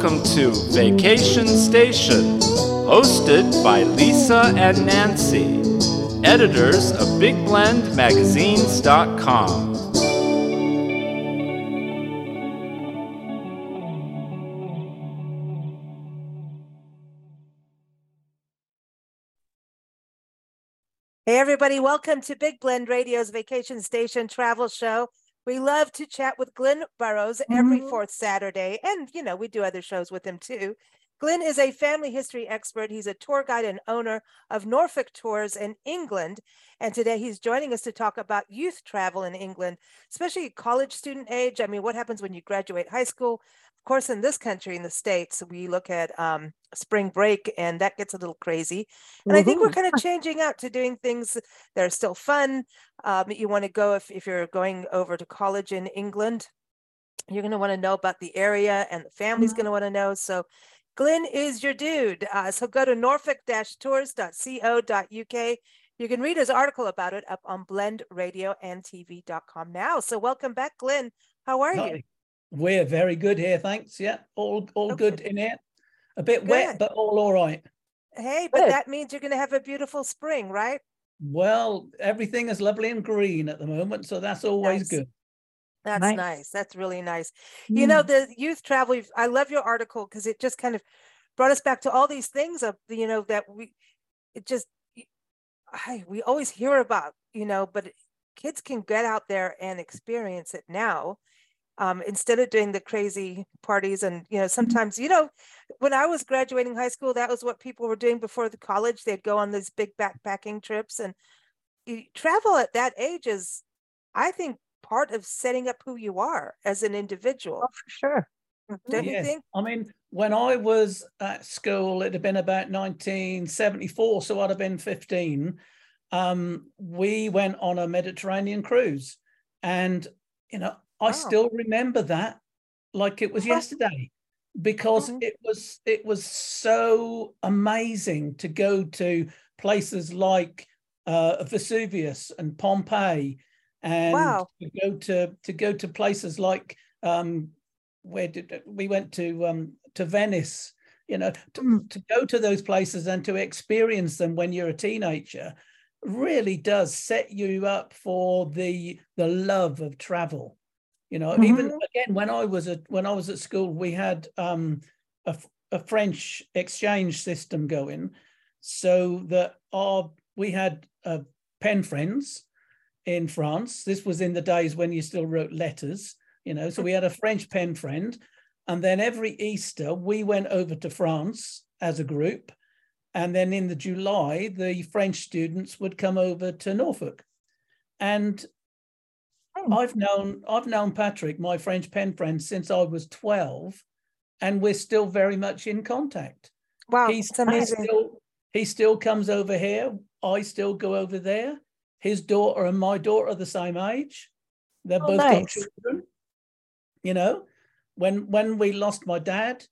Welcome to Vacation Station, hosted by Lisa and Nancy, editors of BigBlendMagazines.com. Hey, everybody, welcome to Big Blend Radio's Vacation Station Travel Show. We love to chat with Glenn Burrows every Mhm. fourth Saturday. And, you know, we do other shows with him too. Glenn is a family history expert. He's a tour guide and owner of Norfolk Tours in England. And today he's joining us to talk about youth travel in England, especially college student age. I mean, what happens when you graduate high school? Of course, in this country, in the States, we look at um, spring break and that gets a little crazy. And I think we're kind of changing out to doing things that are still fun. Um, you want to go if, if you're going over to college in England, you're going to want to know about the area and the family's Mhm. going to want to know. So Glenn is your dude. Uh, so go to norfolk-tours.co.uk. You can read his article about it up on blendradioandtv.com now. So welcome back, Glenn. How are you? We're very good here, thanks. Yeah, all all Okay. good in here. A bit Good. wet, but all all right. Hey, but Good. that means you're going to have a beautiful spring, right? Well, everything is lovely and green at the moment, so that's always Nice. good. That's Nice. nice. That's really nice. You know, the youth travel, I love your article because it just kind of brought us back to all these things of, you know, that we, it just, I, we always hear about, you know, but kids can get out there and experience it now. Um, instead of doing the crazy parties and, you know, sometimes, you know, when I was graduating high school, that was what people were doing before the college. They'd go on these big backpacking trips and you, travel at that age is, I think, part of setting up who you are as an individual. Oh, for sure. Don't you think? I mean, when I was at school, it had been about 1974, so I'd have been 15. Um, we went on a Mediterranean cruise, and you know, I Wow. still remember that like it was Uh-huh. yesterday because Mhm. it was it was so amazing to go to places like uh, Vesuvius and Pompeii, and Wow. to go to to go to places like um, where did we went to um, to Venice, you know, to, Mm. to go to those places and to experience them when you're a teenager really does set you up for the the love of travel. You know, even Mhm. again when I was at when I was at school, we had um, a, a French exchange system going, so that our we had uh, pen friends in France. This was in the days when you still wrote letters, you know. So we had a French pen friend, and then every Easter we went over to France as a group, and then in the July the French students would come over to Norfolk, and Hmm. I've known I've known Patrick, my French pen friend, since I was twelve, and we're still very much in contact. Wow, He's he still he still comes over here. I still go over there. His daughter and my daughter are the same age. They're Oh, both got children. You know, when when we lost my dad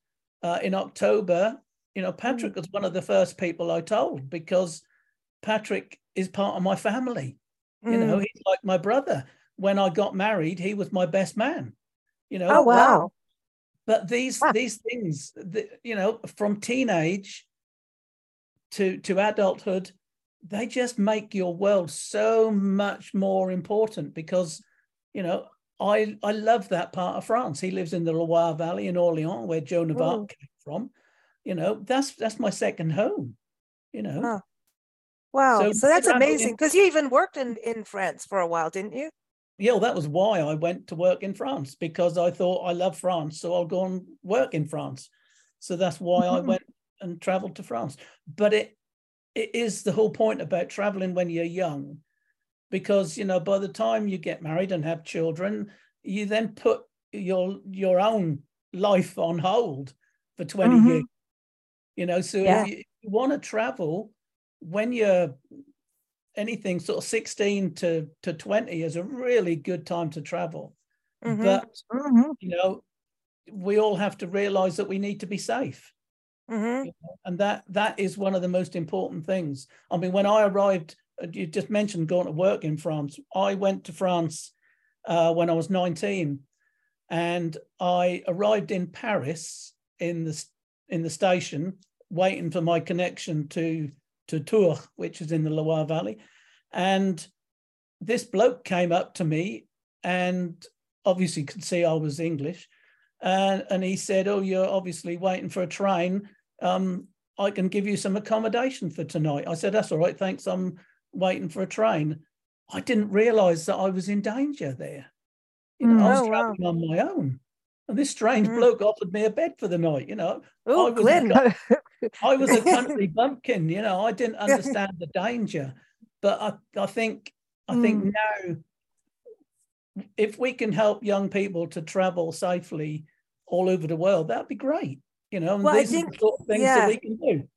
uh, in October, you know, Patrick Mm. was one of the first people I told because Patrick is part of my family. You know, Mm. he's like my brother. When I got married, he was my best man. You know, Oh, wow. but these Wow. these things the, you know from teenage to to adulthood they just make your world so much more important because you know i i love that part of france he lives in the loire valley in orleans where joan of arc came from you know that's that's my second home you know Huh. Wow. So, So that's amazing because you even worked in, in France for a while, didn't you? yeah well, that was why i went to work in france because i thought i love france so i'll go and work in france so that's why i Mhm. went and traveled to france but it it is the whole point about traveling when you're young because you know by the time you get married and have children you then put your your own life on hold for 20 Mhm. years you know so Yeah. if you, you want to travel when you're anything sort of 16 to to 20 is a really good time to travel Mhm. but Mhm. you know we all have to realize that we need to be safe Mhm. and that that is one of the most important things i mean when i arrived uh, you just mentioned going to work in france i went to france uh, when i was 19 and i arrived in paris in the in the station waiting for my connection to to Tours, which is in the Loire Valley, and this bloke came up to me and obviously could see I was English, and and he said, "Oh, you're obviously waiting for a train. Um, I can give you some accommodation for tonight." I said, "That's all right, thanks. I'm waiting for a train." I didn't realise that I was in danger there. You know, mm, I was oh, traveling wow. on my own. And this strange mm. bloke offered me a bed for the night, you know. Oh, I was, Glenn. A, I was a country bumpkin, you know, I didn't understand the danger. But I, I think I mm. think now if we can help young people to travel safely all over the world, that'd be great. You know, well, I think, sort of things yeah. that we can do.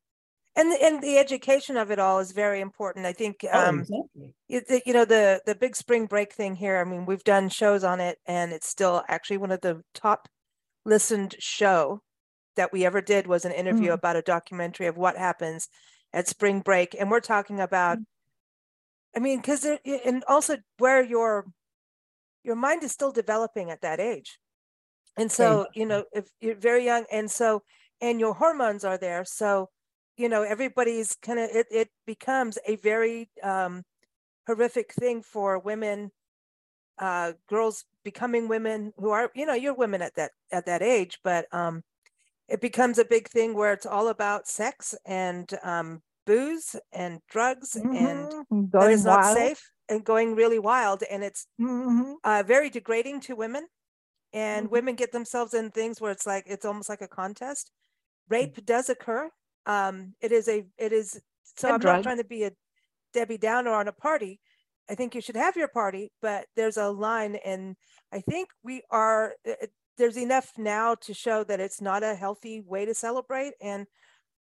And the, and the education of it all is very important. I think, oh, um, exactly. you, you know, the the big spring break thing here. I mean, we've done shows on it, and it's still actually one of the top listened show that we ever did was an interview mm. about a documentary of what happens at spring break, and we're talking about. Mm. I mean, because and also where your your mind is still developing at that age, and so you know if you're very young, and so and your hormones are there, so you know everybody's kind of it, it becomes a very um, horrific thing for women uh, girls becoming women who are you know you're women at that at that age but um, it becomes a big thing where it's all about sex and um, booze and drugs mm-hmm. and that is not wild. safe and going really wild and it's mm-hmm. uh, very degrading to women and mm-hmm. women get themselves in things where it's like it's almost like a contest rape mm. does occur um, it is a it is so and i'm drug. not trying to be a debbie downer on a party i think you should have your party but there's a line and i think we are it, there's enough now to show that it's not a healthy way to celebrate and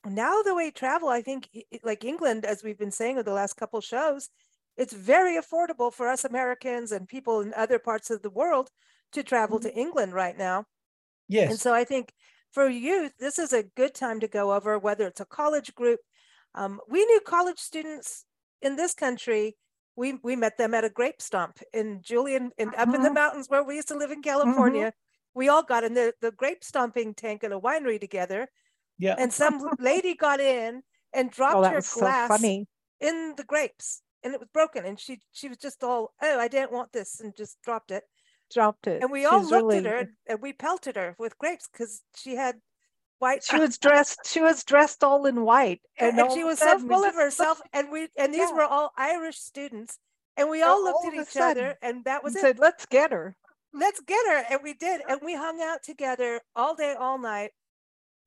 now the way travel i think like england as we've been saying over the last couple shows it's very affordable for us americans and people in other parts of the world to travel mm-hmm. to england right now yes and so i think for youth, this is a good time to go over whether it's a college group. Um, we knew college students in this country. We we met them at a grape stomp in Julian in up in the mm-hmm. mountains where we used to live in California. Mm-hmm. We all got in the, the grape stomping tank in a winery together. Yeah. And some lady got in and dropped oh, her glass so in the grapes and it was broken. And she she was just all, oh, I didn't want this and just dropped it dropped it. And we all looked really... at her and we pelted her with grapes because she had white. She was dressed. She was dressed all in white, and, and she was so full of herself. And we and these yeah. were all Irish students, and we all, all looked at each other, and that was and it. Said, "Let's get her. Let's get her," and we did, and we hung out together all day, all night.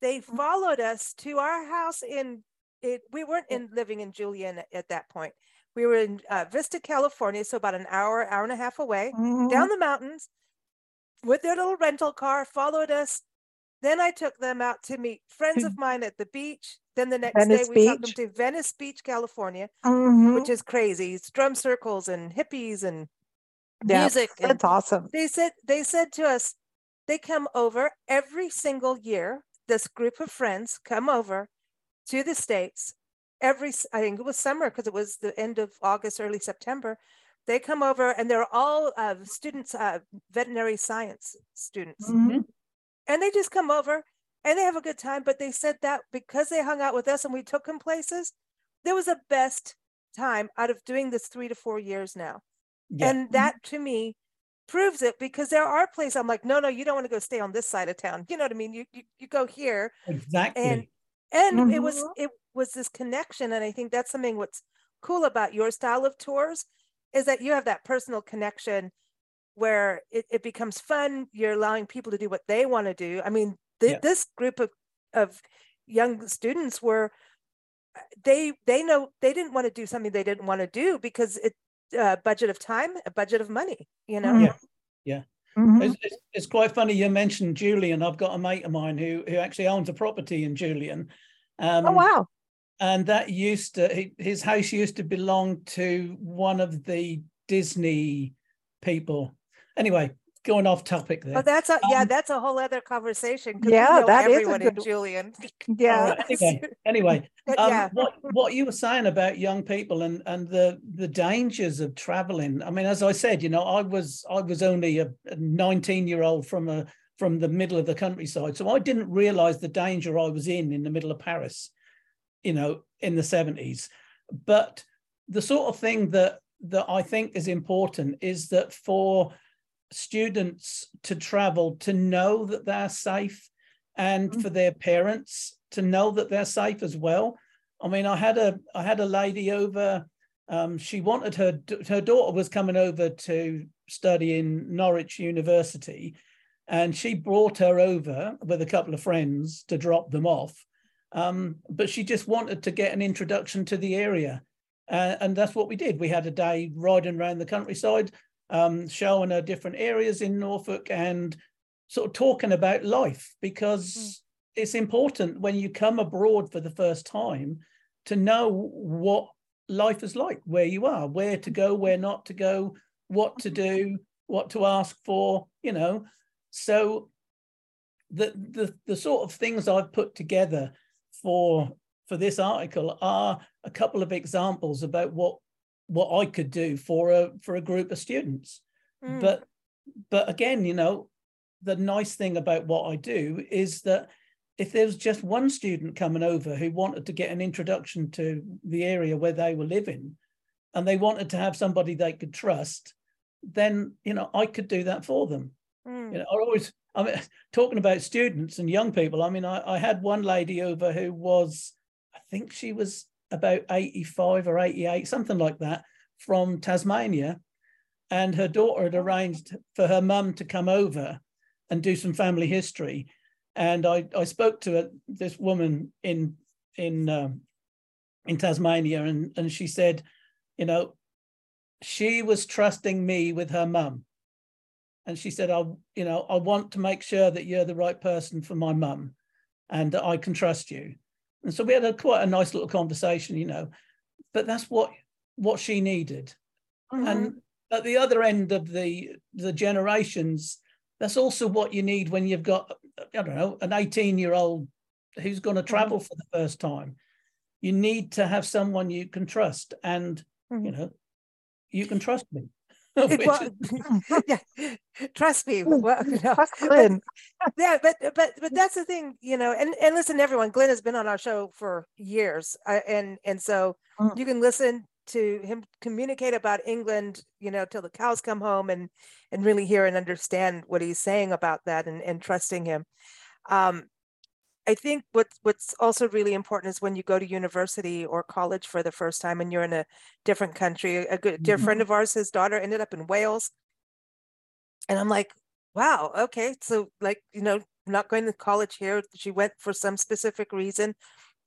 They mm. followed us to our house in. It, we weren't in living in Julian at that point. We were in uh, Vista, California, so about an hour, hour and a half away, mm-hmm. down the mountains with their little rental car, followed us. Then I took them out to meet friends of mine at the beach. Then the next Venice day we Beach. took them to Venice Beach, California, mm-hmm. which is crazy. It's drum circles and hippies and yeah, music. That's and awesome. They said they said to us, they come over every single year. This group of friends come over to the States every i think it was summer because it was the end of august early september they come over and they're all uh, students uh, veterinary science students mm-hmm. and they just come over and they have a good time but they said that because they hung out with us and we took them places there was the best time out of doing this three to four years now yeah. and that to me proves it because there are places i'm like no no you don't want to go stay on this side of town you know what i mean you you, you go here exactly and and mm-hmm. it was it was this connection and i think that's something what's cool about your style of tours is that you have that personal connection where it, it becomes fun. You're allowing people to do what they want to do. I mean th- yeah. this group of of young students were they they know they didn't want to do something they didn't want to do because it uh, budget of time a budget of money you know? Yeah. Yeah. Mm-hmm. it's, it's, it's, quite funny you mentioned julian. I've got a mate of mine who who actually owns a property in julian. Um, oh wow! And that used to his house used to belong to one of the Disney people. Anyway, going off topic there. Oh, that's a yeah, um, that's a whole other conversation. Yeah, that everyone is in Julian. Yeah. anyway, anyway um, yeah. what what you were saying about young people and and the the dangers of traveling. I mean, as I said, you know, I was I was only a 19 year old from a from the middle of the countryside. So I didn't realize the danger I was in in the middle of Paris, you know, in the 70s. But the sort of thing that that I think is important is that for students to travel to know that they're safe and mm-hmm. for their parents to know that they're safe as well. I mean, I had a I had a lady over. Um, she wanted her her daughter was coming over to study in Norwich University, and she brought her over with a couple of friends to drop them off. Um, but she just wanted to get an introduction to the area. Uh, and that's what we did. We had a day riding around the countryside, um, showing her different areas in Norfolk and sort of talking about life because mm. it's important when you come abroad for the first time to know what life is like, where you are, where to go, where not to go, what to do, what to ask for, you know. So the the the sort of things I've put together for for this article are a couple of examples about what what I could do for a for a group of students. Mm. But but again, you know, the nice thing about what I do is that if there was just one student coming over who wanted to get an introduction to the area where they were living and they wanted to have somebody they could trust, then you know I could do that for them. Mm. You know, I always I mean talking about students and young people, I mean, I, I had one lady over who was, I think she was about 85 or 88, something like that, from Tasmania. And her daughter had arranged for her mum to come over and do some family history. And I, I spoke to this woman in in um, in Tasmania, and, and she said, you know, she was trusting me with her mum. And she said, I, you know, I want to make sure that you're the right person for my mum and that I can trust you. And so we had a quite a nice little conversation, you know, but that's what what she needed. Mm-hmm. And at the other end of the the generations, that's also what you need when you've got, I don't know, an 18 year old who's going to mm-hmm. travel mm-hmm. for the first time. You need to have someone you can trust, and mm-hmm. you know, you can trust me. well, yeah, trust me. Well, you know, but, yeah, but but but that's the thing, you know. And and listen, everyone. Glenn has been on our show for years, uh, and and so mm. you can listen to him communicate about England, you know, till the cows come home, and and really hear and understand what he's saying about that, and and trusting him. Um, I think what's what's also really important is when you go to university or college for the first time and you're in a different country. A good dear mm-hmm. friend of ours, his daughter ended up in Wales, and I'm like, wow, okay, so like you know, not going to college here. She went for some specific reason,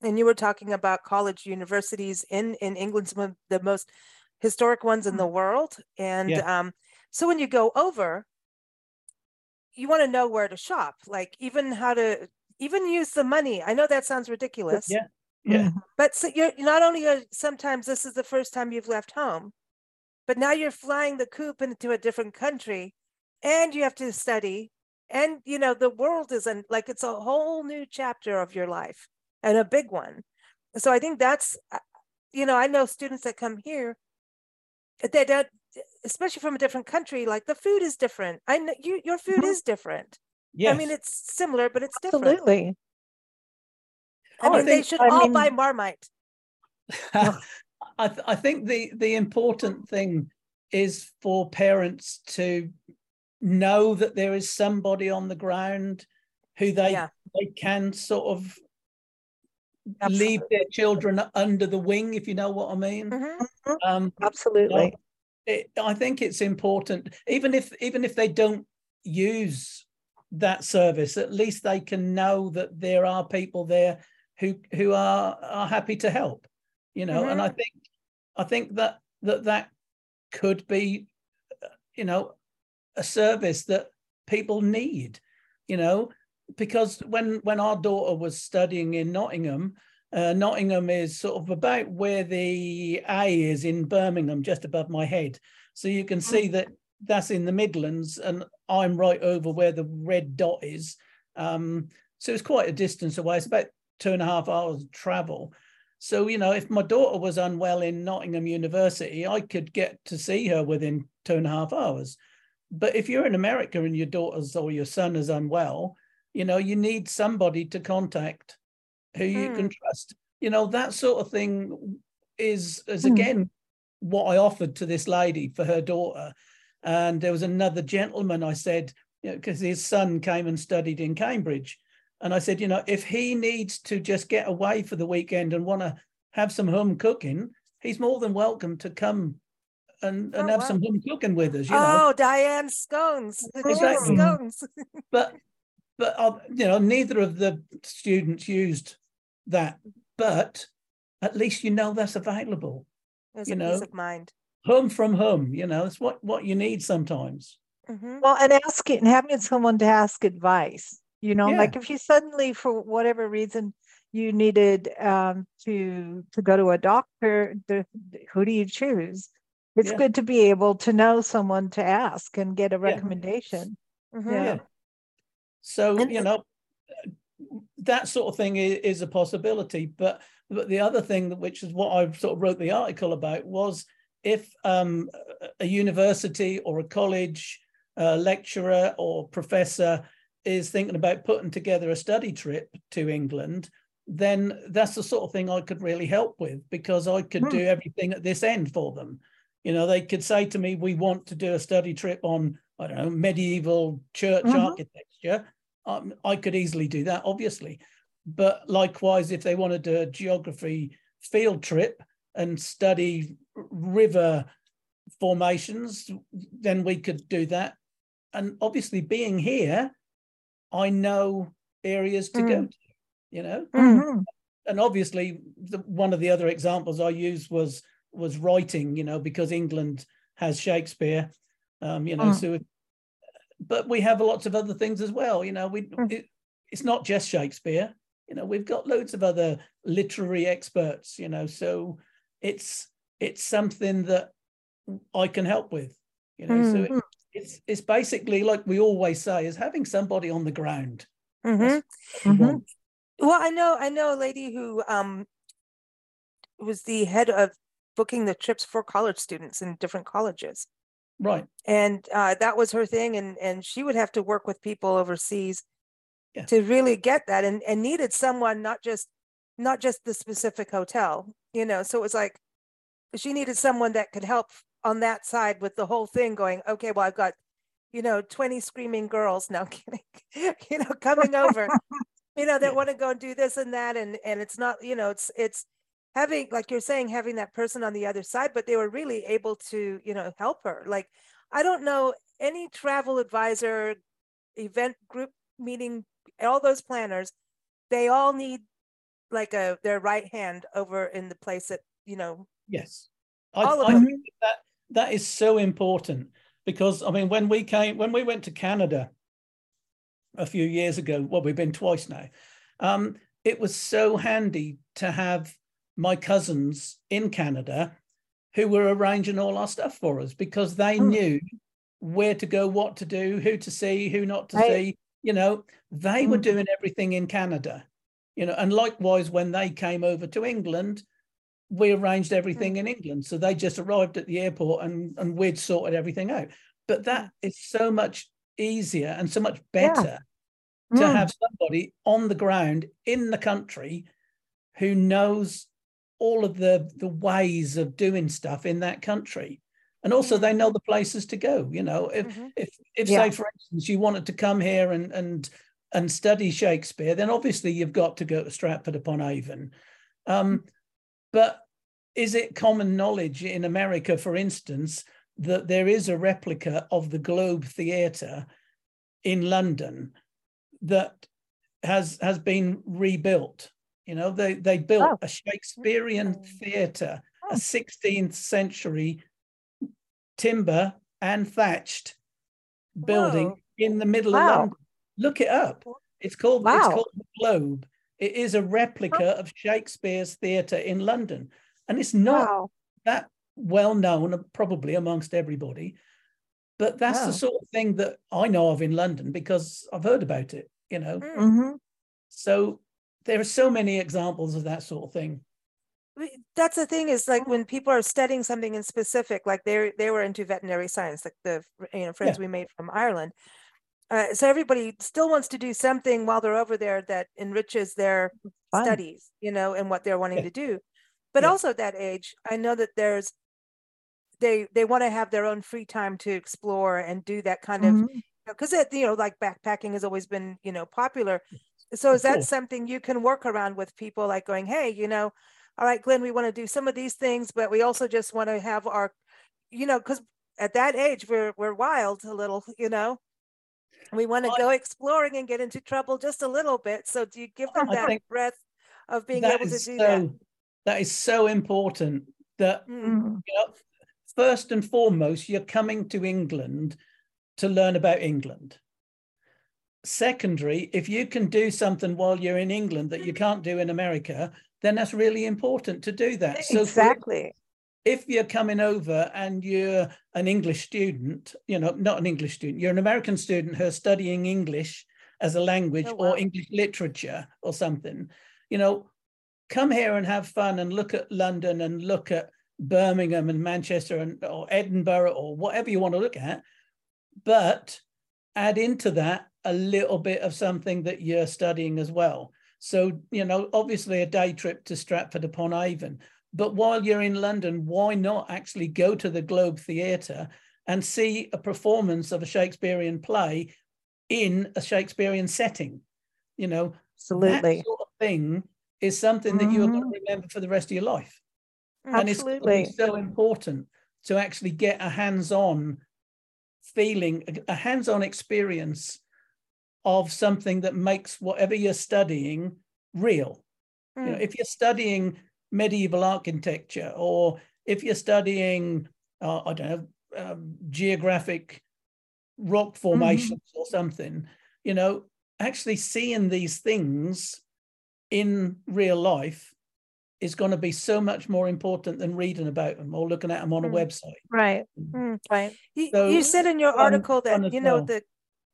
and you were talking about college universities in in England, some of the most historic ones in the mm. world, and yeah. um, so when you go over, you want to know where to shop, like even how to even use the money. I know that sounds ridiculous. Yeah. Yeah. Mm-hmm. But so you're not only are, sometimes this is the first time you've left home, but now you're flying the coop into a different country and you have to study. And you know, the world isn't like it's a whole new chapter of your life and a big one. So I think that's uh, you know, I know students that come here they don't especially from a different country, like the food is different. I know you your food mm-hmm. is different. Yes. I mean, it's similar, but it's different. Absolutely. I oh, mean, I think, they should I all mean, buy Marmite. I, th- I think the the important thing is for parents to know that there is somebody on the ground who they yeah. they can sort of Absolutely. leave their children under the wing, if you know what I mean. Mm-hmm. Um, Absolutely. it, I think it's important, even if even if they don't use that service, at least they can know that there are people there who who are are happy to help. You know, mm-hmm. and I think I think that that that could be, you know, a service that people need. You know, because when when our daughter was studying in Nottingham, uh, Nottingham is sort of about where the A is in Birmingham, just above my head. So you can see mm. that that's in the Midlands, and I'm right over where the red dot is. Um, so it's quite a distance away. It's about two and a half hours travel. So, you know, if my daughter was unwell in Nottingham University, I could get to see her within two and a half hours. but if you're in America and your daughter's or your son is unwell, you know, you need somebody to contact who you can trust. You know, that sort of thing is is Hmm. again what I offered to this lady for her daughter. And there was another gentleman I said, you know, because his son came and studied in Cambridge. And I said, you know, if he needs to just get away for the weekend and want to have some home cooking, he's more than welcome to come and, and Oh, have wow. some home cooking with us, you know. Oh, Diane Scones. Exactly. scones. But but uh, you know, neither of the students used that. But at least you know that's available. There's You a know. peace of mind. Home from home, you know, it's what what you need sometimes. Mhm. Well, and asking, having someone to ask advice, you know, Yeah. like if you suddenly, for whatever reason, you needed um, to to go to a doctor, the, who do you choose? It's Yeah. good to be able to know someone to ask and get a recommendation. Yeah. Yeah. So And- you know, that sort of thing is, is a possibility. But but the other thing which is what I sort of wrote the article about was if um, a- university or a college uh, lecturer or professor is thinking about putting together a study trip to England, then that's the sort of thing I could really help with because I could Hmm. do everything at this end for them. You know, they could say to me, "We want to do a study trip on I don't know medieval church Mhm. architecture." Um, I could easily do that, obviously. But likewise, if they want to do a geography field trip and study river formations, then we could do that. And obviously, being here, I know areas to go Mm. to, you know Mhm. and obviously the, one of the other examples I used was was writing, you know, because England has Shakespeare, um, you know, Mm. so. But we have lots of other things as well, you know. We Mm. it, it's not just Shakespeare, you know. We've got loads of other literary experts, you know. So it's it's something that I can help with, you know. So it, Mhm. it's it's basically like we always say, is having somebody on the ground. Mhm. We Mhm. Well, I know, I know a lady who um was the head of booking the trips for college students in different colleges. Right. And uh, that was her thing. And and she would have to work with people overseas Yeah. to really get that and, and needed someone, not just not just the specific hotel, you know. So it was like she needed someone that could help on that side with the whole thing going, okay, well, I've got, you know, 20 screaming girls now kidding, you know, coming over, you know, that want to go and do this and that. And and it's not, you know, it's it's having like you're saying, having that person on the other side, but they were really able to, you know, help her. Like, I don't know any travel advisor, event group meeting, all those planners, they all need like a their right hand over in the place that, you know, Yes. I, All of I them. that that is so important because I mean when we came when we went to Canada a few years ago, well we've been twice now. Um, it was so handy to have my cousins in Canada who were arranging all our stuff for us because they Hmm. knew where to go, what to do, who to see, who not to Right. see. You know, they were Mm. doing everything in Canada. You know, and likewise when they came over to England, we arranged everything in England. So they just arrived at the airport and, and we'd sorted everything out. But that is so much easier and so much Yeah. better to Mm. have somebody on the ground in the country who knows all of the the ways of doing stuff in that country. And also they know the places to go. You know, if Mhm. if if Yeah. say for instance you wanted to come here and and and study Shakespeare, then obviously you've got to go to Stratford upon Avon. Um, but is it common knowledge in America, for instance, that there is a replica of the Globe Theatre in London that has has been rebuilt? You know, they they built Oh. a Shakespearean Mm. theatre, Oh. a 16th century timber and thatched building Whoa. in the middle Wow. of London. Look it up. It's called it's called the Globe. It is a replica of Shakespeare's theatre in London, and it's not Wow. that well known, probably amongst everybody. But that's Wow. the sort of thing that I know of in London because I've heard about it. You know, Mm. Mhm. so there are so many examples of that sort of thing. that's the thing is like when people are studying something in specific, like they they were into veterinary science, like the you know friends yeah. we made from Ireland. Uh, so everybody still wants to do something while they're over there that enriches their Fun. studies, you know, and what they're wanting yeah. to do. But yeah. also at that age, I know that there's they they want to have their own free time to explore and do that kind mm-hmm. of because it you know like backpacking has always been you know popular so is that cool. something you can work around with people like going hey you know all right glenn we want to do some of these things but we also just want to have our you know because at that age we're we're wild a little you know we want to well, go exploring and get into trouble just a little bit so do you give them that breath of being able to do so, that? that is so important that mm-hmm. you know, first and foremost you're coming to england to learn about england. Secondary if you can do something while you're in england that you can't do in america then that's really important to do that. So exactly if you're coming over and you're an english student you know not an english student you're an american student who's studying english as a language oh, wow. or english literature or something you know come here and have fun and look at london and look at birmingham and manchester and or edinburgh or whatever you want to look at but add into that a little bit of something that you're studying as well. So, you know, obviously a day trip to Stratford upon Avon. But while you're in London, why not actually go to the Globe Theatre and see a performance of a Shakespearean play in a Shakespearean setting? You know, absolutely. That sort of thing is something that mm-hmm. you're going to remember for the rest of your life. Absolutely. And it's so important to actually get a hands-on feeling, a hands-on experience of something that makes whatever you're studying real. Mm. You know, hmm. if you're studying medieval architecture or if you're studying, uh, I don't know, um, geographic rock mm-hmm. formations mm-hmm. or something, you know, actually seeing these things in real life is going to be so much more important than reading about them or looking at them on a mm. website. Right. Mm. Right. You, so, you, said in your article that you know well. the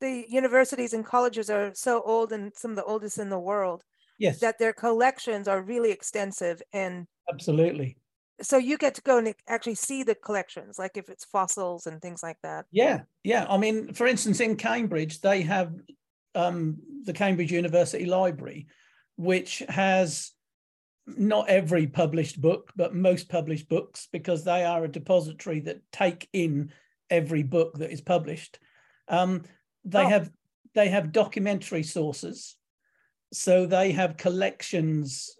the universities and colleges are so old and some of the oldest in the world. Yes. That their collections are really extensive and absolutely. So you get to go and actually see the collections, like if it's fossils and things like that. Yeah, yeah. I mean, for instance, in Cambridge, they have um, the Cambridge University Library, which has not every published book, but most published books, because they are a depository that take in every book that is published. Um, they oh. have they have documentary sources, so they have collections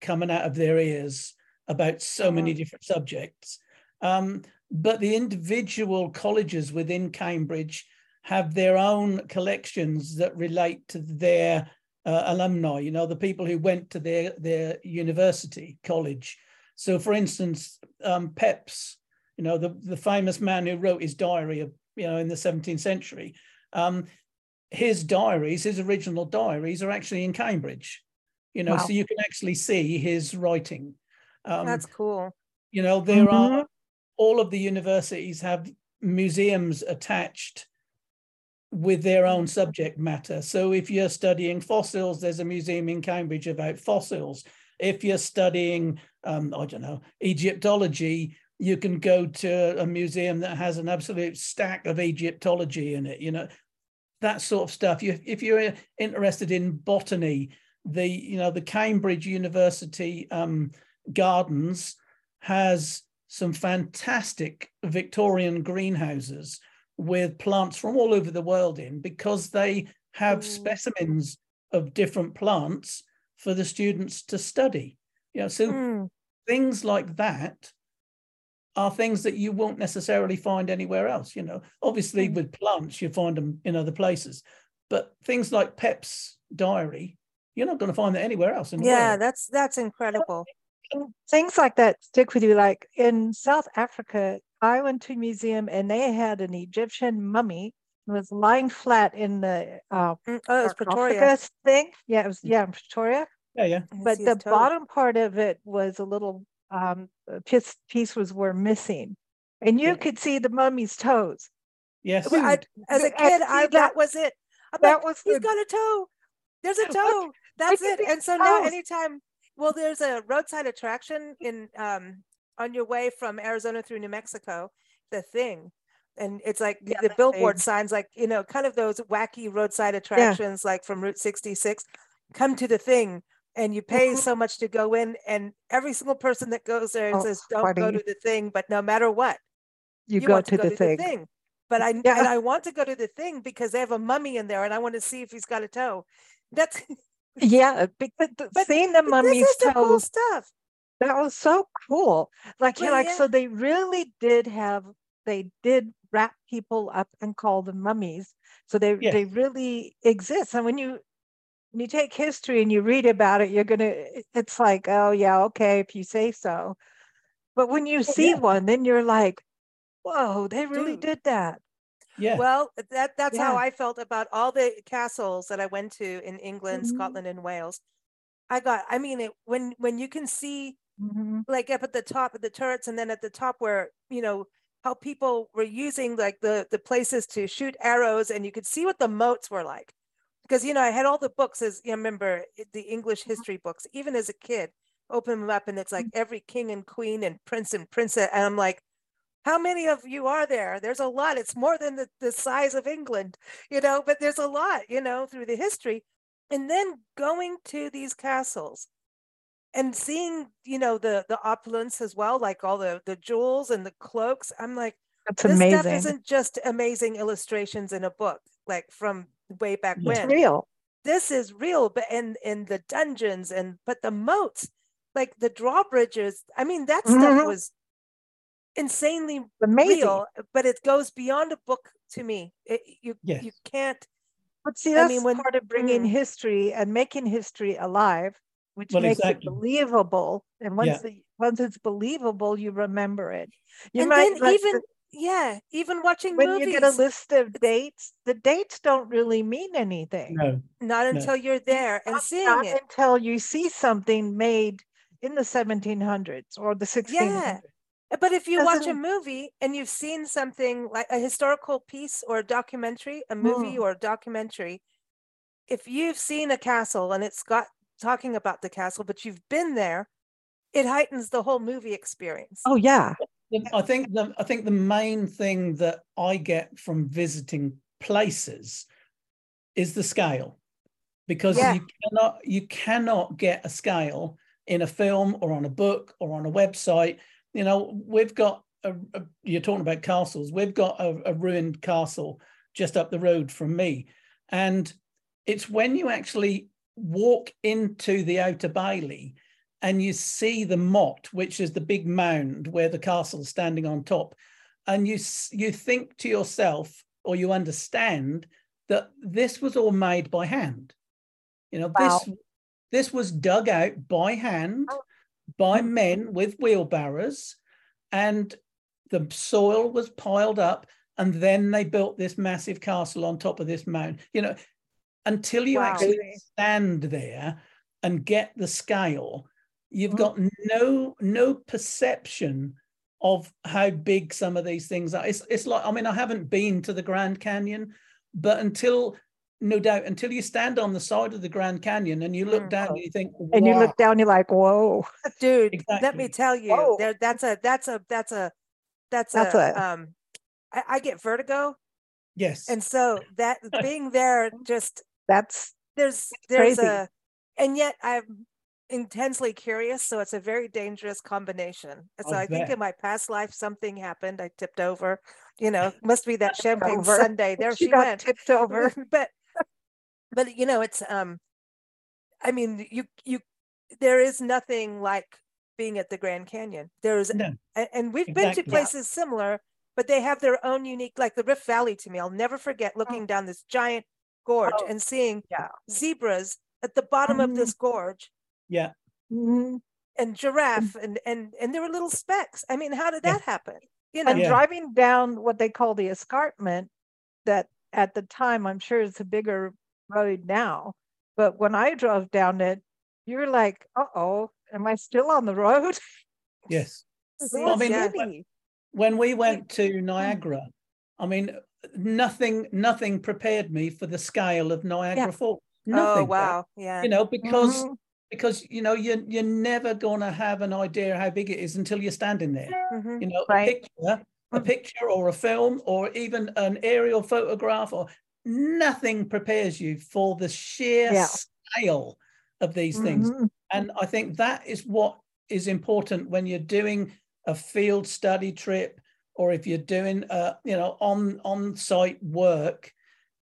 coming out of their ears about so oh. many different subjects. Um, but the individual colleges within Cambridge have their own collections that relate to their uh, alumni, you know, the people who went to their, their university, college. So, for instance, um, Pepys, you know, the, the famous man who wrote his diary, of, you know, in the 17th century, um, his diaries, his original diaries, are actually in Cambridge. You know, wow. so you can actually see his writing. Um, That's cool. You know, there mm-hmm. are all of the universities have museums attached with their own subject matter. So if you're studying fossils, there's a museum in Cambridge about fossils. If you're studying, um, I don't know, Egyptology, you can go to a museum that has an absolute stack of Egyptology in it. You know, that sort of stuff. You, if you're interested in botany, the you know the Cambridge University um, Gardens has some fantastic Victorian greenhouses with plants from all over the world in because they have mm. specimens of different plants for the students to study. You know, so mm. things like that are things that you won't necessarily find anywhere else. You know, obviously mm. with plants, you find them in other places, but things like Pepys' diary, you're not going to find that anywhere else. yeah, world. that's that's incredible. Things like that stick with you. Like in South Africa, I went to a museum and they had an Egyptian mummy was lying flat in the uh, mm, oh, it was Pretoria thing. Yeah, it was yeah, in Pretoria. Yeah, yeah. But the bottom part of it was a little um, piece, piece was were missing, and you yeah. could see the mummy's toes. Yes. I, as a kid, I that was it. I'm that like, was he's the, got a toe. There's a toe. That's it. And so now, anytime Well, there's a roadside attraction in um, on your way from Arizona through New Mexico, the thing. And it's like Yeah, the the billboard thing. signs, like, you know, kind of those wacky roadside attractions, like from Route 66. Come to the thing, and you pay Mhm. so much to go in. And every single person that goes there Oh, says, "Don't go to the thing." But no matter what, You, you go want to, the, thing. But I Yeah. and I want to go to the thing because they have a mummy in there, and I want to see if he's got a toe. That's Yeah, because the- But- seeing the but mummy's this cool stuff. that was so cool. Like, Well, like, yeah. so they really did have, they did wrap people up and call them mummies. So they Yes. they really exist. And when you when you take history and you read about it, you're gonna. It's like, oh yeah, okay, if you say so. But when you see yeah. one, then you're like, whoa, they really Dude. did that. Yeah. Well, that that's how I felt about all the castles that I went to in England, Mhm. Scotland, and Wales. I got, I mean, it when when you can see Mhm. like up at the top of the turrets, and then at the top where you know how people were using like the the places to shoot arrows, and you could see what the moats were like. Because you know, I had all the books as you remember eh, the English mm-hmm. history books, even as a kid, open them up, and it's like mm-hmm. every king and queen and prince and princess, and I'm like how many of you are there? There's a lot. It's more than the, the size of england you know but there's a lot you know through the history. And then going to these castles and seeing you know the the opulence as well like all the the jewels and the cloaks i'm like That's this stuff amazing. isn't just amazing illustrations in a book like from way back Yes. It's when real. this is real but in in the dungeons and but the moats like the drawbridges i mean that stuff Mhm. was insanely Amazing. real but it goes beyond a book to me it, you you can't But see, I mean, when- part of bringing mm. history and making history alive, which Well, makes exactly. it believable. And once Yeah. the, once it's believable, you remember it. You and might then even the- yeah even watching when movies you get a list of dates, the dates don't really mean anything. No. not no. until you're there and Not- seeing not it until you see something made in the 1700s or the 1600s. Yeah. But if you watch a movie and you've seen something like a historical piece or a documentary, a movie Mm. or a documentary, if you've seen a castle and it's got talking about the castle, but you've been there, it heightens the whole movie experience. Oh yeah, The- I think the I think the main thing that I get from visiting places is the scale, because Yeah. you cannot you cannot get a scale in a film or on a book or on a website. You know, we've got a, a- you're talking about castles. We've got a, a ruined castle just up the road from me, and it's when you actually walk into the outer bailey and you see the motte, which is the big mound where the castle's standing on top, and you you think to yourself, or you understand that this was all made by hand. You know, Wow. this this was dug out by hand Oh. by men with wheelbarrows, and the soil was piled up, and then they built this massive castle on top of this mound. You know, until you Wow. actually stand there and get the scale, you've Mhm. got no no perception of how big some of these things are. It's it's like I mean I haven't been to the Grand Canyon, but until no doubt until you stand on the side of the Grand Canyon and you look Mm. down and you think, and you look down, you're like, whoa, Dude, let me tell you, there that's a that's a that's a that's, That's a, a- um I, I get vertigo. yes, And so that being there just that's there's there's crazy. a and yet i'm intensely curious so it's a very dangerous combination And so I i think in my past life something happened i tipped over you know must be that champagne over. sunday there she she, got went tipped over. but but you know it's um i mean you you there is nothing like being at the grand canyon there's no, a- and we've been to Exactly. Yeah. places similar but they have their own unique like the rift valley to me i'll never forget looking down this giant gorge Oh, and seeing yeah. zebras at the bottom of Mhm. this gorge yeah, Mhm. and giraffe and and and there were little specks i mean how did Yeah. that happen you know And Yeah. driving down what they call the escarpment, that at the time I'm sure it's a bigger road now, but when I drove down it, you're like, uh oh, am I still on the road? yes. Well, I mean, yeah. when we went to Niagara, I mean, nothing, nothing prepared me for the scale of Niagara Falls. oh wow yeah You know, because Mhm. Because you know you're you're never gonna have an idea how big it is until you're standing there. Mhm. You know, Right. a picture, a Mhm. picture or a film or even an aerial photograph or nothing prepares you for the sheer Yeah. scale of these things. Mhm. And I think that is what is important when you're doing a field study trip or if you're doing uh, you know on on site work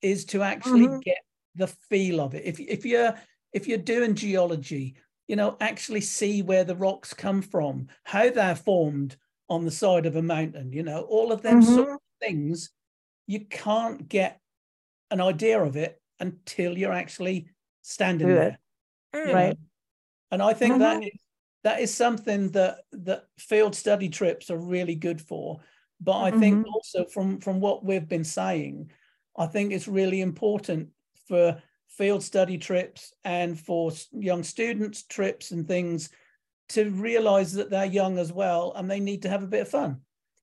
is to actually Mhm. get the feel of it. If if you're if you're doing geology, you know, actually see where the rocks come from, how they're formed on the side of a mountain, you know, all of them sort Mhm. of things, you can't get an idea of it until you're actually standing there. Mm. Right. know. And I think that Mhm. is that is something that that field study trips are really good for. But I think Mhm. also from from what we've been saying, I think it's really important for field study trips and for young students trips and things to realize that they're young as well and they need to have a bit of fun.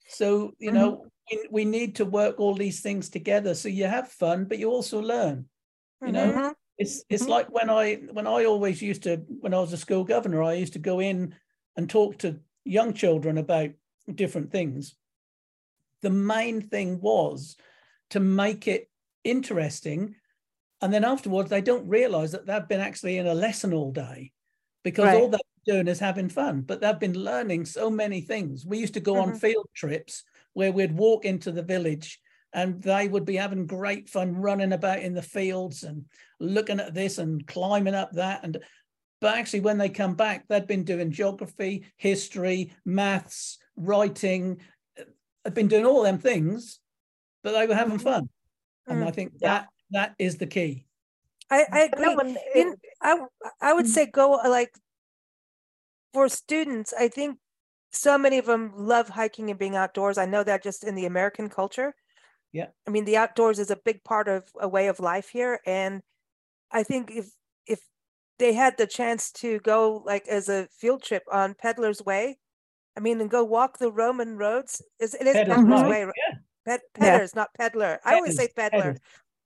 So, you Mhm. know, we, we need to work all these things together so you have fun, but you also learn. You know, Mhm. it's it's Mhm. like when I when I always used to when I was a school governor, I used to go in and talk to young children about different things. The main thing was to make it interesting, and then afterwards they don't realize that they've been actually in a lesson all day because all they're doing is having fun, but they've been learning so many things. We used to go on Mhm. field trips where we'd walk into the village and they would be having great fun running about in the fields and looking at this and climbing up that and but actually when they come back they'd been doing geography history maths writing they've been doing all them things but they were having Mhm. fun and i Mm. think Yeah. that that is the key I, I And that agree. one, In, it- I, w- I would Mm. say go like for students, I think so many of them love hiking and being outdoors. I know that just in the American culture. Yeah. I mean, the outdoors is a big part of a way of life here. And I think if if they had the chance to go like as a field trip on Peddler's Way, I mean, and go walk the Roman roads. Is it is Peddler's Peddler's Way, Way? right? yeah Ped, Yeah. Peddler's, not Peddler. I always say Peddler. Peddlers.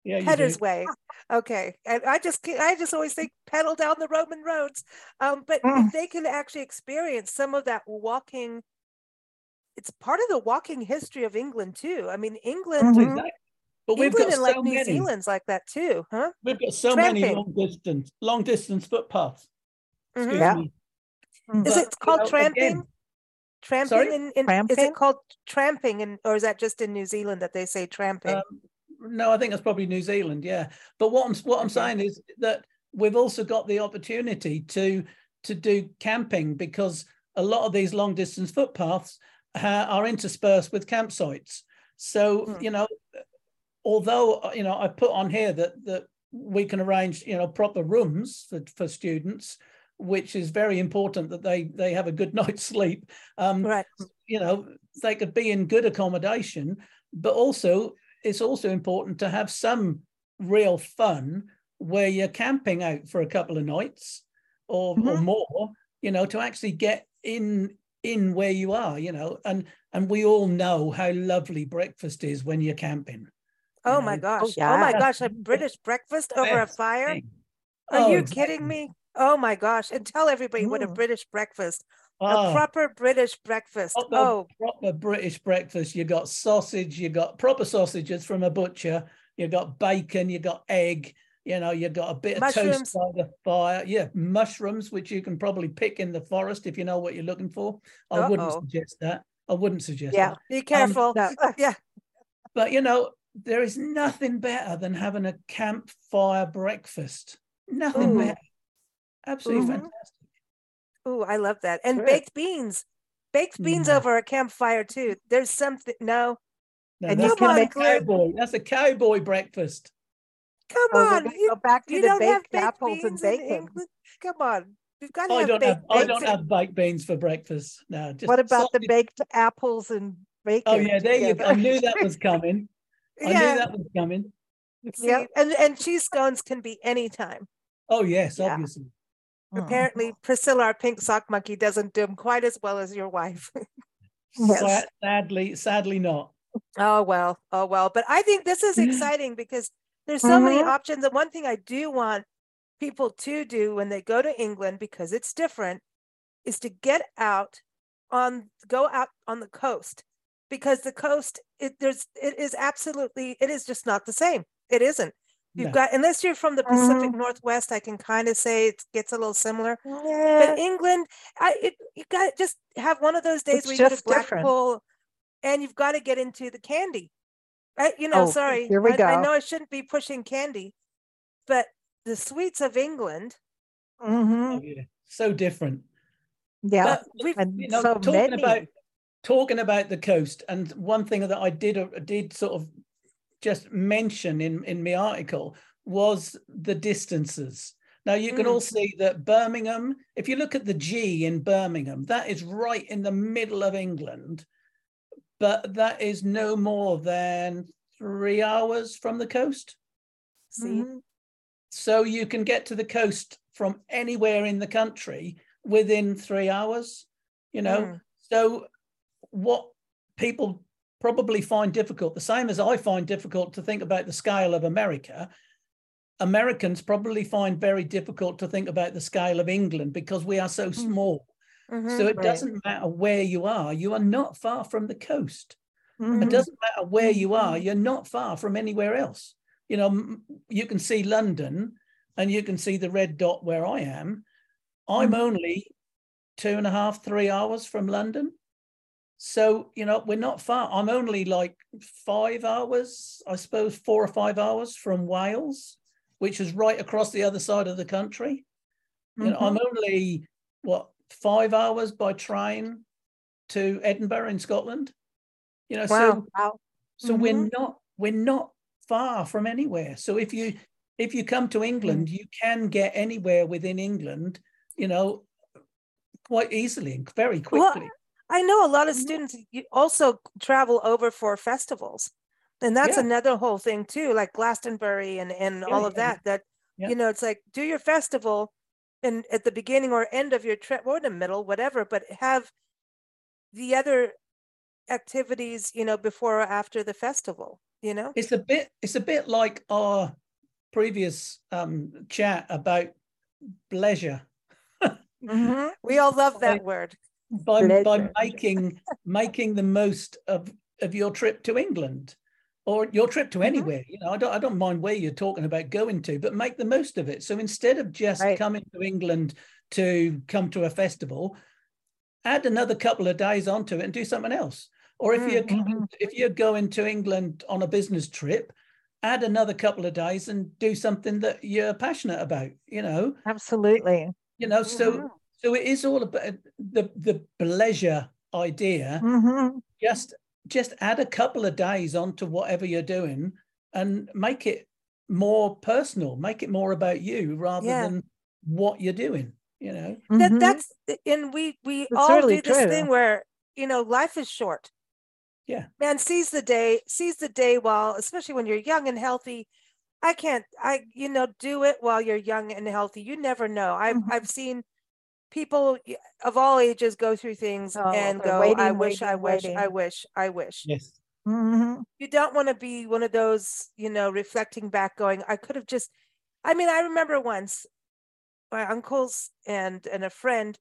Yeah you Pedder's do. way. Okay. And I just I just always think pedal down the Roman roads. Um, but Mm. if they can actually experience some of that walking, it's part of the walking history of England too. I mean, England, Mhm. exactly but we've England got and like so New Zealand's like that too, huh? we've got so many long distance long distance footpaths Mhm. excuse Yeah. me. Is But, it you called know, tramping? again, Tramping Sorry? in, in is it called tramping in or is that just in New Zealand that they say tramping? Um, no, I think that's probably New Zealand. Yeah, but what I'm what I'm Okay. saying is that we've also got the opportunity to to do camping because a lot of these long distance footpaths uh, are interspersed with campsites. So Hmm. you know, although you know I put on here that that we can arrange you know proper rooms for, for students, which is very important that they they have a good night's sleep. Um, right. you know they could be in good accommodation but also it's also important to have some real fun where you're camping out for a couple of nights or, or Mm-hmm. Mhm. more you know to actually get in in where you are you know and and we all know how lovely breakfast is when you're camping you Oh my gosh. Oh my gosh. A British breakfast over a fire? thing. Are Oh, you exactly. kidding me? Oh my gosh. And tell everybody what a. British breakfast. A Ah, proper British breakfast. proper, Oh, proper British breakfast. You got sausage, you got proper sausages from a butcher, you got bacon, you got egg, you know, you got a bit of toast by the fire. Yeah, mushrooms, which you can probably pick in the forest if you know what you're looking for. I wouldn't suggest that. I wouldn't suggest Yeah. that. be careful. No. yeah. But you know, there is nothing better than having a campfire breakfast. Nothing Ooh. better. Absolutely Mhm. fantastic. Ooh, I love that. And Good. baked beans. Baked beans No. over a campfire too. There's something no. No, And you that's can a make- cowboy. That's a cowboy breakfast. Come Oh, on. You, go back to you the don't have baked baked apples and beans in bacon. Come on. We've got to I have don't baked have I beans. don't have baked beans for breakfast. No, just What about the baked apples and bacon? Oh yeah, there you go. I knew that was coming. I yeah. knew that was coming. see, Yep. and, and cheese scones can be anytime. Oh yes, Yeah. obviously. Apparently, Priscilla, our pink sock monkey, doesn't do them quite as well as your wife. Yes. Sa- Sadly, sadly not. Oh well, oh well. But I think this is exciting because there's so many Mhm. options. And one thing I do want people to do when they go to England because it's different is to get out on go out on the coast because the coast it there's it is absolutely it is just not the same. It isn't. You've No. got unless you're from the Pacific Mhm. Northwest, I can kind of say it gets a little similar. Yeah. But England, I it, you got to just have one of those days It's where you go to just different. Blackpool, and you've got to get into the candy. I, you know, Oh, sorry, here we I, I know I shouldn't be pushing candy, but the sweets of England. Mhm. Oh, yeah. So different. Yeah. But, we've- and you know, so talking many. about talking about the coast, and one thing that I did uh, did sort of just mention in in my article was the distances. Now you can Mm. all see that Birmingham. If you look at the G in Birmingham, that is right in the middle of England, but that is no more than three hours from the coast. See, Mhm. So you can get to the coast from anywhere in the country within three hours, you know. Mm. So what people probably find difficult, the same as I find difficult to think about the scale of America, Americans probably find very difficult to think about the scale of England because we are so small. Mhm. So it Right. doesn't matter where you are, you are not far from the coast. It Mhm. doesn't matter where you are, Mm-hmm. you're not far from anywhere else. You know, you can see London and you can see the red dot where I am. I'm Mm-hmm. only two and a half, three hours from London. So, you know, we're not far. I'm only like five hours, I suppose, four or five hours from Wales, which is right across the other side of the country. You know, I'm Mm-hmm. only what five hours by train to Edinburgh in Scotland. You know, Wow. Mm-hmm. so Wow. so we're not we're not far from anywhere. So if you if you come to England, you can get anywhere within England, you know, quite easily and very Well, quickly. I know a lot of Mhm. students also travel over for festivals. And that's Yeah. another whole thing too, like Glastonbury and, and Yeah, all of yeah, that, that, you know, it's like do your festival and at the beginning or end of your trip or in the middle, whatever, but have the other activities, you know, before or after the festival, you know? It's a bit it's a bit like our previous um chat about pleasure. Mhm. We all love that word. By by making making the most of of your trip to England or your trip to Mhm. anywhere. You know, I don't I don't mind where you're talking about going to, but make the most of it. So instead of just Right. coming to England to come to a festival, add another couple of days onto it and do something else. Or if you're coming, if you're going to England on a business trip, add another couple of days and do something that you're passionate about. You know, Absolutely. you know. So Mhm. So it is all about the the pleasure idea. Mhm. Just just add a couple of days onto whatever you're doing and make it more personal. Make it more about you rather Yeah. than what you're doing. You know. that Mhm. that's and we we It's all really do this thing true. where you know life is short Yeah. man seize the day seize the day while especially when you're young and healthy i can't i you know do it while you're young and healthy you never know i've Mhm. i've seen people of all ages go through things Oh, and they're go i waiting, wish i waiting, wish i wish i wish Yes. Mhm. you don't want to be one of those, you know, reflecting back, going, I could have just. I mean, I remember once my uncles and and a friend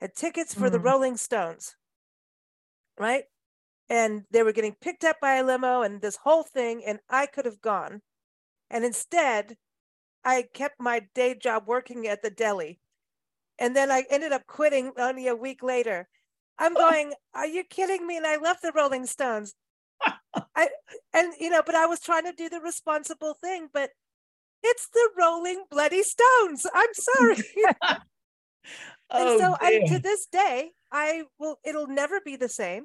had tickets for the Mm. Rolling Stones, right? And they were getting picked up by a limo and this whole thing, and I could have gone, and instead, I kept my day job working at the deli, and then I ended up quitting only a week later. I'm oh. going, are you kidding me? And I love the Rolling Stones. I and you know, but I was trying to do the responsible thing, but it's the Rolling Bloody Stones. I'm sorry. and Oh, so and to this day, I will it'll never be the same.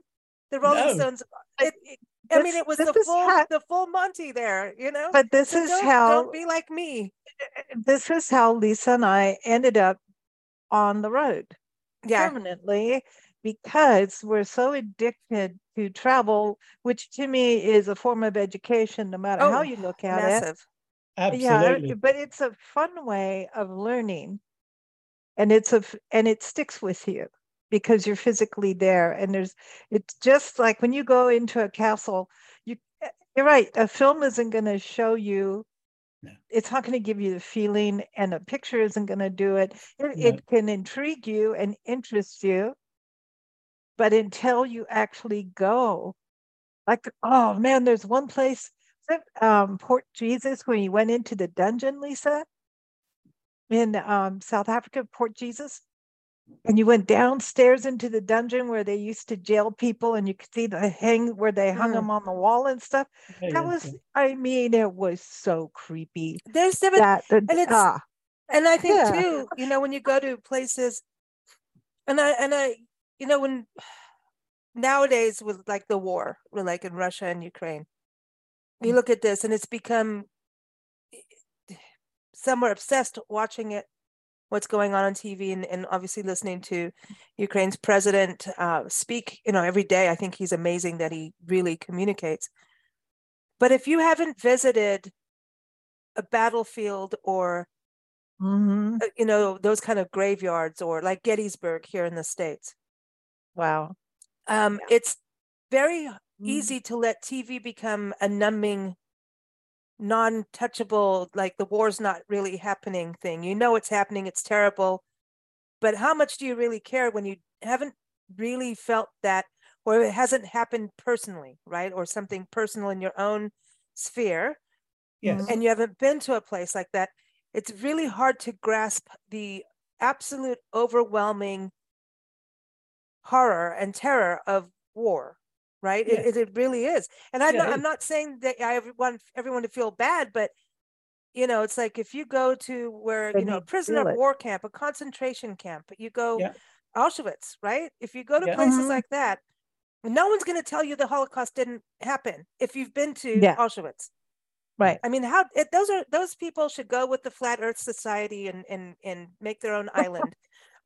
The Rolling No. Stones it, it- I mean it was the full how- the full Monty there, you know? But this So is don't, how don't be like me. this is how Lisa and I ended up on the road Yeah. permanently because we're so addicted to travel, which to me is a form of education, no matter how Oh, you look at it. Massive. Yeah, Absolutely. but it's a fun way of learning, and it's a and it sticks with you because you're physically there. And there's it's just like when you go into a castle, you eh, you're right. A film isn't going to show you No. It's not going to give you the feeling, and a picture isn't going to do it. It, No. it can intrigue you and interest you, but until you actually go, like, oh man, there's one place, um, Fort Jesus, when you went into the dungeon, Lisa, in um, South Africa, Fort Jesus, and you went downstairs into the dungeon where they used to jail people, and you could see the hang where they hung Mm. them on the wall and stuff. Yeah, That yeah, was, yeah. I mean, it was so creepy. There's different, That the and it's- ah, and I think Yeah. too, you know, when you go to places, and I and I, you know, when nowadays with like the war, with like in Russia and Ukraine, you look at this and it's become some are obsessed watching it, what's going on on TV, and, and obviously listening to Ukraine's president uh, speak. You know, every day. I think he's amazing that he really communicates. But if you haven't visited a battlefield or mhm, uh, you know those kind of graveyards or like gettysburg here in the states wow. um it's very Mm. easy to let tv become a numbing non-touchable like the war's not really happening thing. You know it's happening it's terrible but how much do you really care when you haven't really felt that or it hasn't happened personally right or something personal in your own sphere Yes. and you haven't been to a place like that, it's really hard to grasp the absolute overwhelming horror and terror of war, right? It- Yeah. It, it, really is. And I'm, Yeah, not, I'm not saying that I want everyone to feel bad, but you know, it's like if you go to where, They you know, a need to prisoner feel of war camp, a concentration camp, you go Yeah. Auschwitz, right? If you go to Yeah. places Mhm. like that, no one's going to tell you the Holocaust didn't happen if you've been to Yeah. Auschwitz. Right. I mean, how it, those are those people should go with the Flat Earth Society and and and make their own island.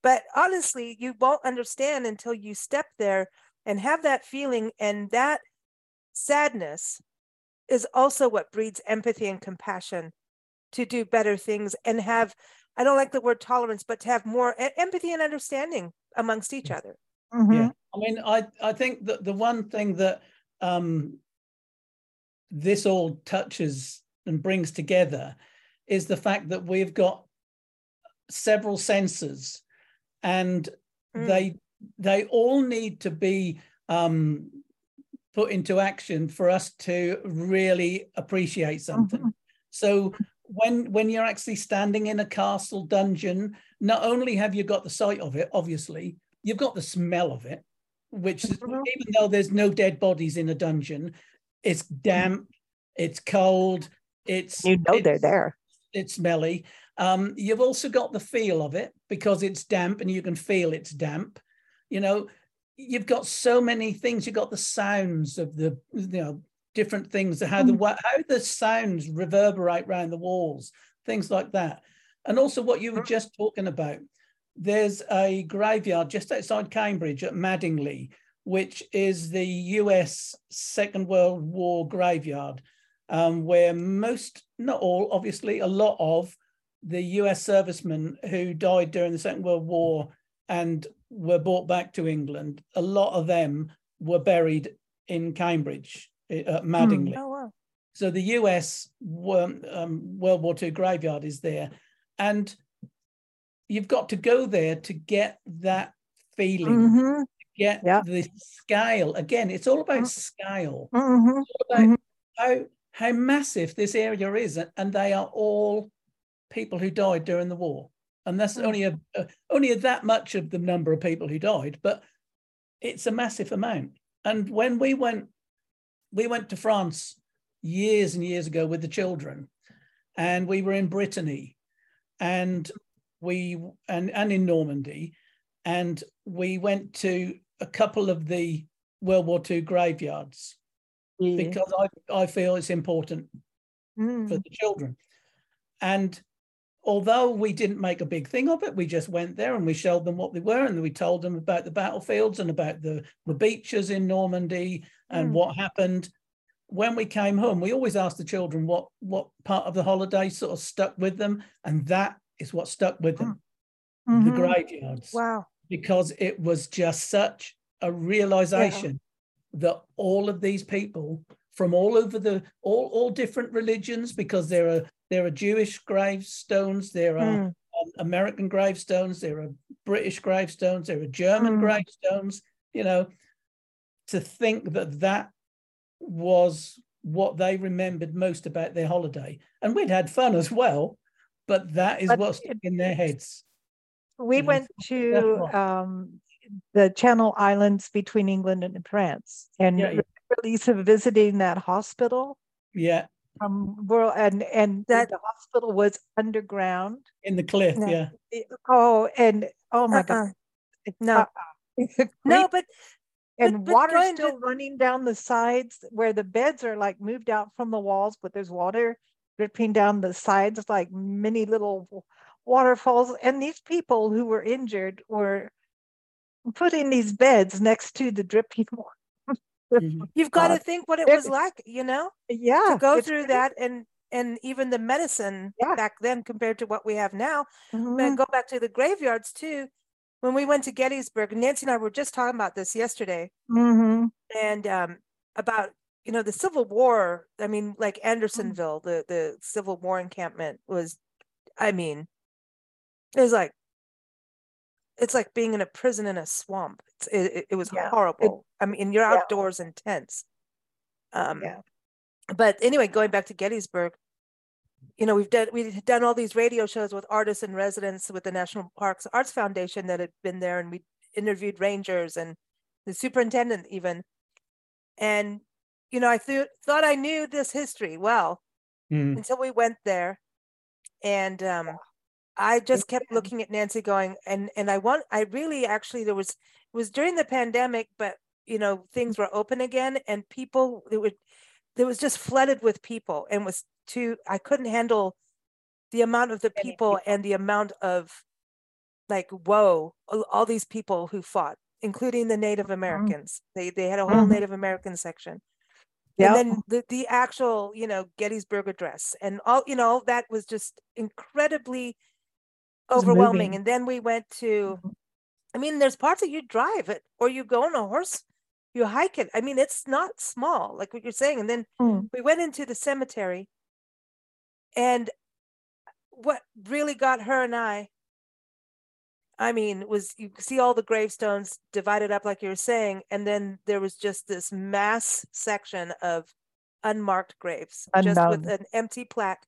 But honestly, you won't understand until you step there and have that feeling, and that sadness is also what breeds empathy and compassion to do better things and have. I don't like the word tolerance, but to have more empathy and understanding amongst each other. mhm, Yeah, I mean, I I think that the one thing that um, this all touches and brings together is the fact that we've got several senses, and Mm. they they all need to be um, put into action for us to really appreciate something. Mhm. So when when you're actually standing in a castle dungeon, not only have you got the sight of it, obviously, you've got the smell of it, which is, Mhm. even though there's no dead bodies in a dungeon, it's damp, it's cold, it's You know they're there. it's smelly. Um, you've also got the feel of it because it's damp and you can feel it's damp. You know, you've got so many things. You've got the sounds of the, you know, different things, how the how the sounds reverberate around the walls, things like that. And also what you were just talking about. There's a graveyard just outside Cambridge at Madingley, which is the US Second World War graveyard um, where most, not all, obviously, a lot of the US servicemen who died during the Second World War and were brought back to England, a lot of them were buried in Cambridge at Madingley. Oh wow! So the US um, World War II graveyard is there. And you've got to go there to get that feeling, Mhm, get Yeah. the scale. Again, it's all about Mm. scale mhm, about Mhm. how how massive this area is, and they are all people who died during the war, and that's Mm. only a, a only a that much of the number of people who died, but it's a massive amount. And when we went, we went to France years and years ago with the children, and we were in Brittany, and we and and in Normandy, and we went to a couple of the World War II graveyards yeah, because I, I feel it's important mm, for the children. And although we didn't make a big thing of it, we just went there and we showed them what they were and we told them about the battlefields and about the, the beaches in Normandy and Mm. what happened. When we came home, we always asked the children what, what part of the holiday sort of stuck with them. And that is what stuck with them, the mhm, graveyards Wow! because it was just such a realization that all of these people from all over the all all different religions because there are there are Jewish gravestones, there are Mm. American gravestones, there are British gravestones, there are German Mm. gravestones. You know, to think that that was what they remembered most about their holiday, and we'd had fun as well, but that is But what's it- in their heads. We you know, went to um, the Channel Islands between England and France, and Yeah, yeah. Remember Lisa visiting that hospital Yeah, from world, and and That- the hospital was underground. in the cliff. No. Yeah, Oh, and oh my Uh-uh. god, No, uh-uh. no, but and but water going still to- running down the sides where the beds are like moved out from the walls, but there's water dripping down the sides like many little waterfalls. And these people who were injured were put in these beds next to the dripping water. Mhm. you've got to think what it was like, you know, Yeah, to go through that and and even the medicine Yeah. back then compared to what we have now. Mhm. But go back to the graveyards too. When we went to Gettysburg, Nancy and I were just talking about this yesterday, Mhm. and um, about you know the Civil War. I mean, like Andersonville, the the Civil War encampment was. I mean, it was like it's like being in a prison in a swamp. It's, it, it, it was Yeah, it- horrible. I mean, you're yeah. outdoors in tents. Um, Yeah. But anyway, going back to Gettysburg, you know, we've done we've done all these radio shows with artists in residence with the National Parks Arts Foundation that had been there, and we interviewed rangers and the superintendent even. And you know, I th- thought I knew this history well Mm. until we went there, and um, I just kept looking at Nancy, going, and and I want, I really actually there was it was during the pandemic, but you know things were open again, and people it would there was just flooded with people, and was too I couldn't handle the amount of the people and the amount of like whoa all, these people who fought including the native americans. They they had a whole Mhm. native american section. Yep. and then the, the actual you know gettysburg address and all you know that was just incredibly overwhelming. and then we went to Mhm. i mean there's parts that you drive it or you go on a horse you hike it. I mean it's not small like what you're saying. And then Mm. we went into the cemetery. And what really got her and i i mean was you see all the gravestones divided up like you were saying. And then there was just this mass section of unmarked graves just with an empty plaque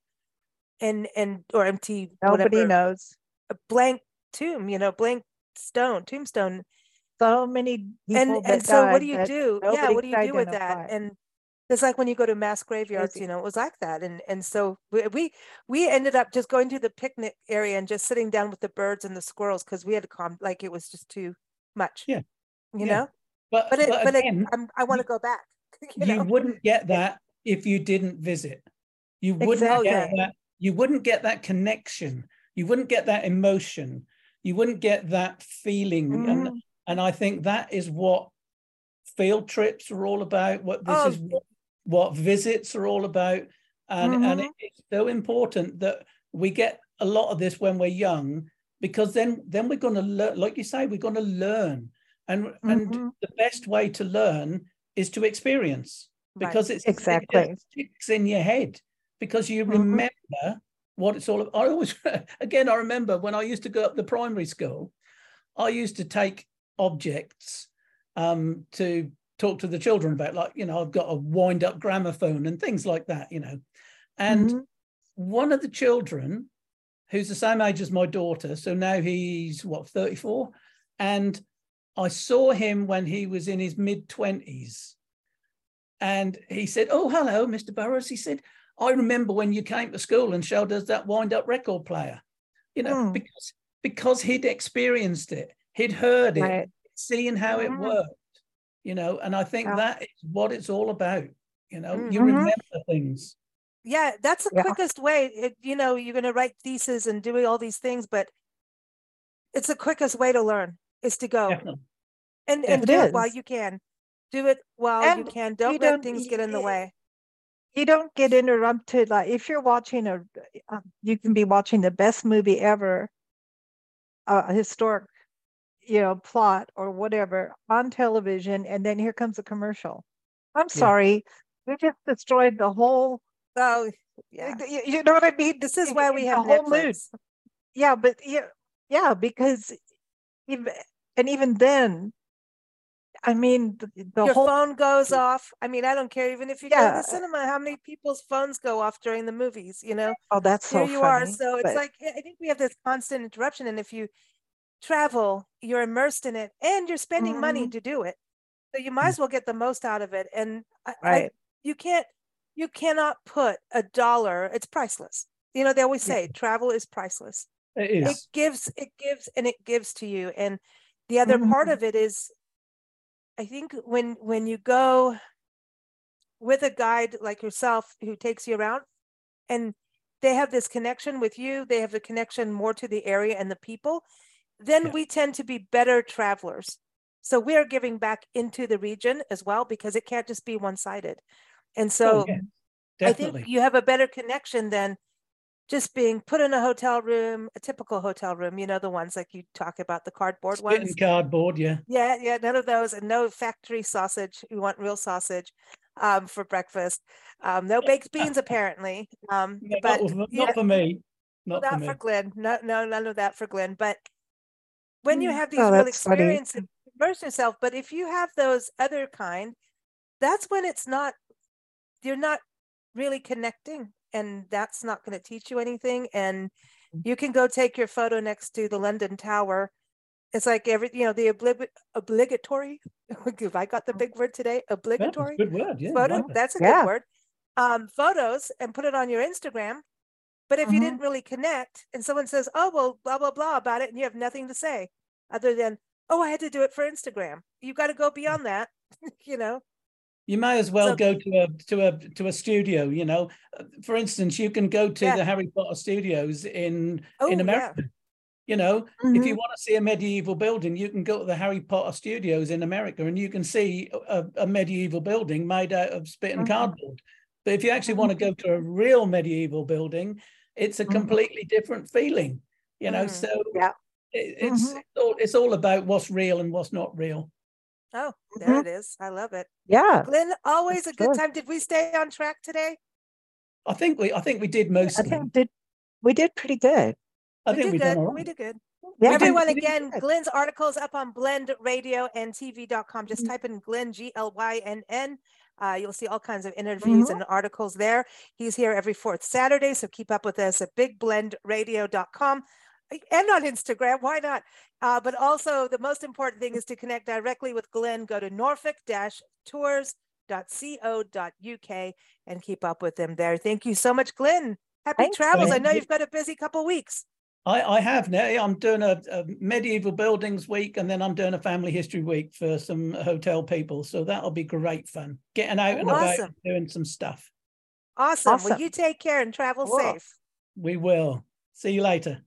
and and or empty Nobody whatever, knows. A blank tomb you know blank stone tombstone So many people and that and so what do you do yeah what do you do with that and it's like when you go to mass graveyards you know it was like that and and so we we, we ended up just going to the picnic area and just sitting down with the birds and the squirrels because we had to calm like it was just too much Yeah. you Yeah. know But but it but but it, again, I'm, i want to go back you you know wouldn't get that if you didn't visit. You wouldn't Exactly. get that. You wouldn't get that connection. You wouldn't get that emotion. You wouldn't get that feeling. And Mm-hmm. and I think that is what field trips are all about. What this Oh. is what, what visits are all about. And and Mm-hmm. it- it's so important that we get a lot of this when we're young because then then we're going to learn like you say we're going to learn and and Mhm. the best way to learn is to experience Right. because it's Exactly. it sticks in your head because you Mhm. remember what it's all about. I always again I remember when I used to go up the primary school, I used to take objects um, to talk to the children about, like you know I've got a wind up gramophone and things like that, you know, and Mhm. one of the children who's the same age as my daughter so now he's what 34 and i saw him when he was in his mid 20s and he said oh hello mr burrows he said i remember when you came to school and showed us that wind up record player you know Hmm. because because he'd experienced it he'd heard it Right. seeing how it Mhm. worked you know and i think Yeah. that is what it's all about you know you Mhm. remember things yeah that's the Yeah. quickest way it, you know you're going to write theses and doing all these things but it's the quickest way to learn is to go definitely and and It do it while you can do it while you can don't let don't- things get in the way you don't get interrupted like if you're watching a uh, you can be watching the best movie ever a historic you know plot or whatever on television and then here comes a commercial i'm sorry we just destroyed the whole. Oh, yeah. You, know what I mean? This is why we The have whole mood. Yeah, but yeah, yeah, because even and even then, I mean, the, the Your whole phone goes off. I mean, I don't care. Even if you go to the cinema, how many people's phones go off during the movies? You know, oh, that's so here you are. funny, So it's but- like I I think we have this constant interruption, and if you travel, you're immersed in it, and you're spending money Mhm. to do it. So you might as well get the most out of it. And I, I- you can't, you cannot put a dollar. It's priceless. You know, they always Yeah. say travel is priceless. It It is. gives, it gives, and it gives to you. And the other part Mhm. of it is, I think when when you go with a guide like yourself who takes you around, and they have this connection with you, they have a connection more to the area and the people, then Yeah. we tend to be better travelers. So we are giving back into the region as well because it can't just be one sided. And so Oh, yeah, I think you have a better connection than just being put in a hotel room, a typical hotel room, you know, the ones like you talk about, the cardboard Spit ones. and cardboard, yeah. Yeah, yeah, none of those, and no factory sausage. We want real sausage um, for breakfast. Um, no baked beans, apparently. Um, No, but not, with- yeah, not for me. Not for not me. for Glynn. No, no, none of that for Glynn. But when you Mm. have these Oh, real that's funny. experiences, immerse yourself. But if you have those other kind, that's when it's not. You're not really connecting, and that's not going to teach you anything. And Mm. you can go take your photo next to the London Tower. It's like every, you know, the obli- obligatory. If I got the big word today, Well, that's a obligatory good word, yeah. photo. That's a Yeah. good word. Um, photos and put it on your Instagram. But if you Mhm. didn't really connect and someone says, oh, well, blah, blah, blah about it, and you have nothing to say other than, oh, I had to do it for Instagram. You've got to go beyond that, you know? You may as well So- go to a to a to a studio. You know, for instance, you can go to Yeah. the Harry Potter studios in Oh, in yeah. America. You know, if Mm-hmm. you want to see a medieval building, you can go to the Harry Potter studios in America, and you can see a, a medieval building made out of spit and Mm-hmm. Mhm. cardboard. But if you actually want to go to a real medieval building, it's a Mhm. completely different feeling. You know, so Yeah. it, it's it's all it's all about what's real and what's not real. Oh, there Mhm. it is. I love it. Yeah, Glynn, always a good good. time. Did we stay on track today? I think we I think we did most I of them. think did we did pretty good. I we think did we've good. done We did good. Yeah, Everyone, we did again, good. Glynn's articles up on Blend Radio and TV.com. Just Mhm. type in Glynn, G L Y N N. Uh, you'll see all kinds of interviews Mhm. and articles there. He's here every fourth Saturday, so keep up with us at bigblendradio.com and on Instagram. Why not? Uh, but also, the most important thing is to connect directly with Glynn. Go to norfolk-tours.co.uk and keep up with them there. Thank you so much, Glynn. Happy Thanks, travels. I know you've got a busy couple weeks. I, I have now. I'm doing a, a medieval buildings week, and then I'm doing a family history week for some hotel people. So that'll be great fun. Getting out and about, Awesome. and doing some stuff. Awesome. Well, you take care and travel Cool. safe. We will. See you later.